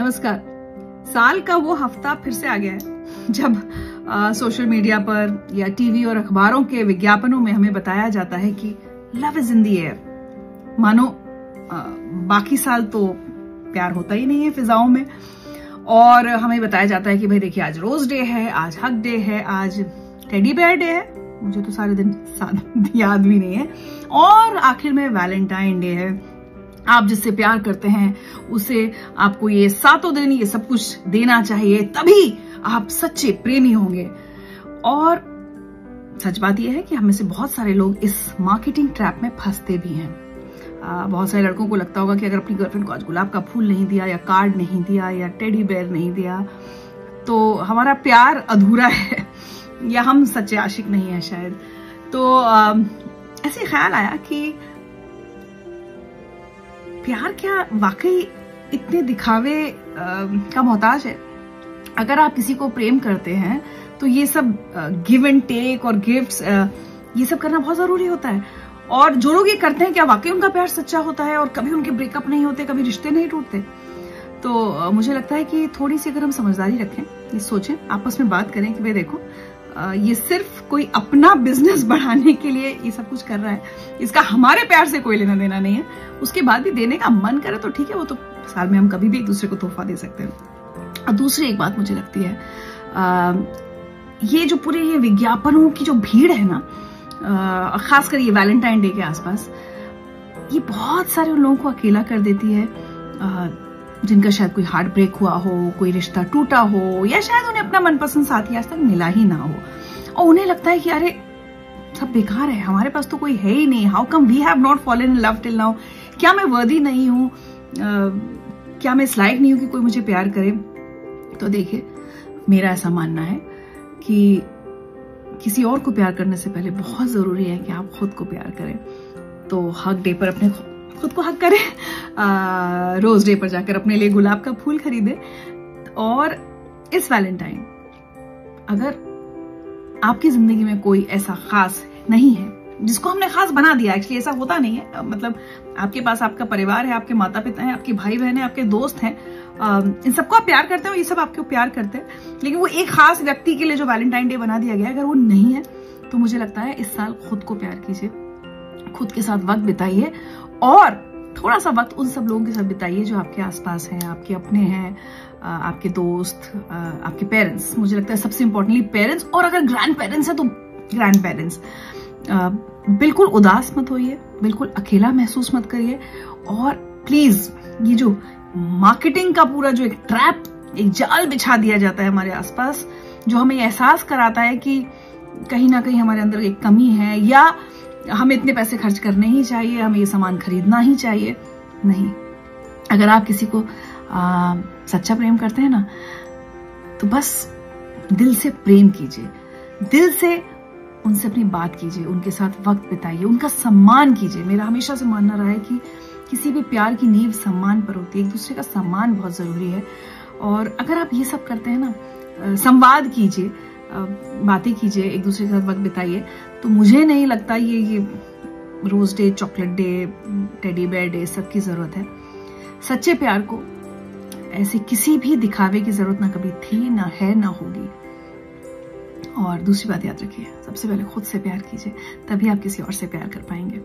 नमस्कार। साल का वो हफ़्ता फिर से आ गया है जब आ, सोशल मीडिया पर या टीवी और अखबारों के विज्ञापनों में हमें बताया जाता है कि love is in the air मानो आ, बाकी साल तो प्यार होता ही नहीं है फिजाओं में। और हमें बताया जाता है कि भाई देखिए आज रोज डे है आज हक डे है आज टेडी बेयर डे है। मुझे तो सारे दिन याद भी नहीं है। और आखिर में वैलेंटाइन डे है। आप जिससे प्यार करते हैं उसे आपको ये सातों दिन ये सब कुछ देना चाहिए तभी आप सच्चे प्रेमी होंगे। और सच बात यह है कि हमें से बहुत सारे लोग इस मार्केटिंग ट्रैप में फंसते भी हैं। आ, बहुत सारे लड़कों को लगता होगा कि अगर अपनी गर्लफ्रेंड को आज गुलाब का फूल नहीं दिया या कार्ड नहीं दिया या टेडी बेयर नहीं दिया तो हमारा प्यार अधूरा है या हम सच्चे आशिक नहीं है शायद। तो आ, ऐसे ख्याल आया कि प्यार क्या वाकई इतने दिखावे आ, का मोहताज है? अगर आप किसी को प्रेम करते हैं तो ये सब गिव एंड टेक और गिफ्ट्स ये सब करना बहुत ज़रूरी होता है। और जो लोग ये करते हैं क्या वाकई उनका प्यार सच्चा होता है और कभी उनके ब्रेकअप नहीं होते कभी रिश्ते नहीं टूटते? तो मुझे लगता है कि थोड़ी सी अगर हम समझदारी रखें ये सोचें आपस में बात करें कि भाई देखो ये सिर्फ़ कोई अपना बिज़नेस बढ़ाने के लिए ये सब कुछ कर रहा है। इसका हमारे प्यार से कोई लेना देना नहीं है। उसके बाद भी देने का मन करे तो ठीक है वो तो साल में हम कभी भी एक दूसरे को तोहफा दे सकते हैं। और दूसरी एक बात मुझे लगती है आ, ये जो पूरे ये विज्ञापनों की जो भीड़ है ना खासकर ये वैलेंटाइन डे के आसपास ये बहुत सारे लोगों को अकेला कर देती है। आ, जिनका शायद कोई हार्ट ब्रेक हुआ हो, कोई रिश्ता टूटा हो, या शायद उन्हें अपना मनपसंद साथी आज तक मिला ही ना हो। और उन्हें लगता है कि अरे, सब बेकार है, हमारे पास तो कोई है ही नहीं। How come we have not follow in love till now क्या मैं वर्दी नहीं हूँ? क्या मैं लायक नहीं हूँ कि कोई मुझे प्यार करे? तो देखिए, मेरा ऐसा मानना है कि किसी और को प्यार करने से पहले बहुत ज़रूरी है कि आप खुद को प्यार करें। तो हक डे पर अपने खुद को हक करें रोज डे पर जाकर अपने लिए गुलाब का फूल खरीदे। और इस वैलेंटाइन, अगर आपकी ज़िंदगी में कोई ऐसा खास नहीं है, जिसको हमने खास बना दिया एक्चुअली ऐसा होता नहीं है मतलब आपके पास आपका परिवार है, आपके माता पिता हैं, आपके भाई बहन है, आपके दोस्त हैं इन सबको आप प्यार करते हो ये सब आपको प्यार करते हैं। लेकिन वो एक खास व्यक्ति के लिए जो वैलेंटाइन डे बना दिया गया अगर वो नहीं है तो मुझे लगता है इस साल खुद को प्यार कीजिए। खुद के साथ वक्त बिताइए और थोड़ा सा वक्त उन सब लोगों के साथ बिताइए जो आपके आसपास हैं, आपके अपने हैं आपके दोस्त आपके पेरेंट्स मुझे लगता है सबसे इंपॉर्टेंटली पेरेंट्स और अगर ग्रैंड पेरेंट्स है तो ग्रैंड पेरेंट्स बिल्कुल उदास मत होइए, बिल्कुल अकेला महसूस मत करिए और प्लीज़ ये जो मार्केटिंग का पूरा जो एक ट्रैप एक जाल बिछा दिया जाता है हमारे आसपास, जो हमें एहसास कराता है कि कहीं ना कहीं हमारे अंदर एक कमी है या हमें इतने पैसे खर्च करने ही चाहिए हमें ये सामान खरीदना ही चाहिए। नहीं। अगर आप किसी को आ, सच्चा प्रेम करते हैं ना तो बस दिल से प्रेम कीजिए। दिल से उनसे अपनी बात कीजिए उनके साथ वक्त बिताइए उनका सम्मान कीजिए। मेरा हमेशा से मानना रहा है कि किसी भी प्यार की नींव सम्मान पर होती है। एक दूसरे का सम्मान बहुत ज़रूरी है। और अगर आप ये सब करते हैं ना संवाद कीजिए बातें कीजिए, एक दूसरे के साथ वक्त बिताइए। तो मुझे नहीं लगता ये ये rose day, chocolate day, teddy bear day, सबकी ज़रूरत है। सच्चे प्यार को ऐसे किसी भी दिखावे की ज़रूरत ना कभी थी, ना है, ना होगी। और दूसरी बात याद रखिए, सबसे पहले खुद से प्यार कीजिए, तभी आप किसी और से प्यार कर पाएँगे।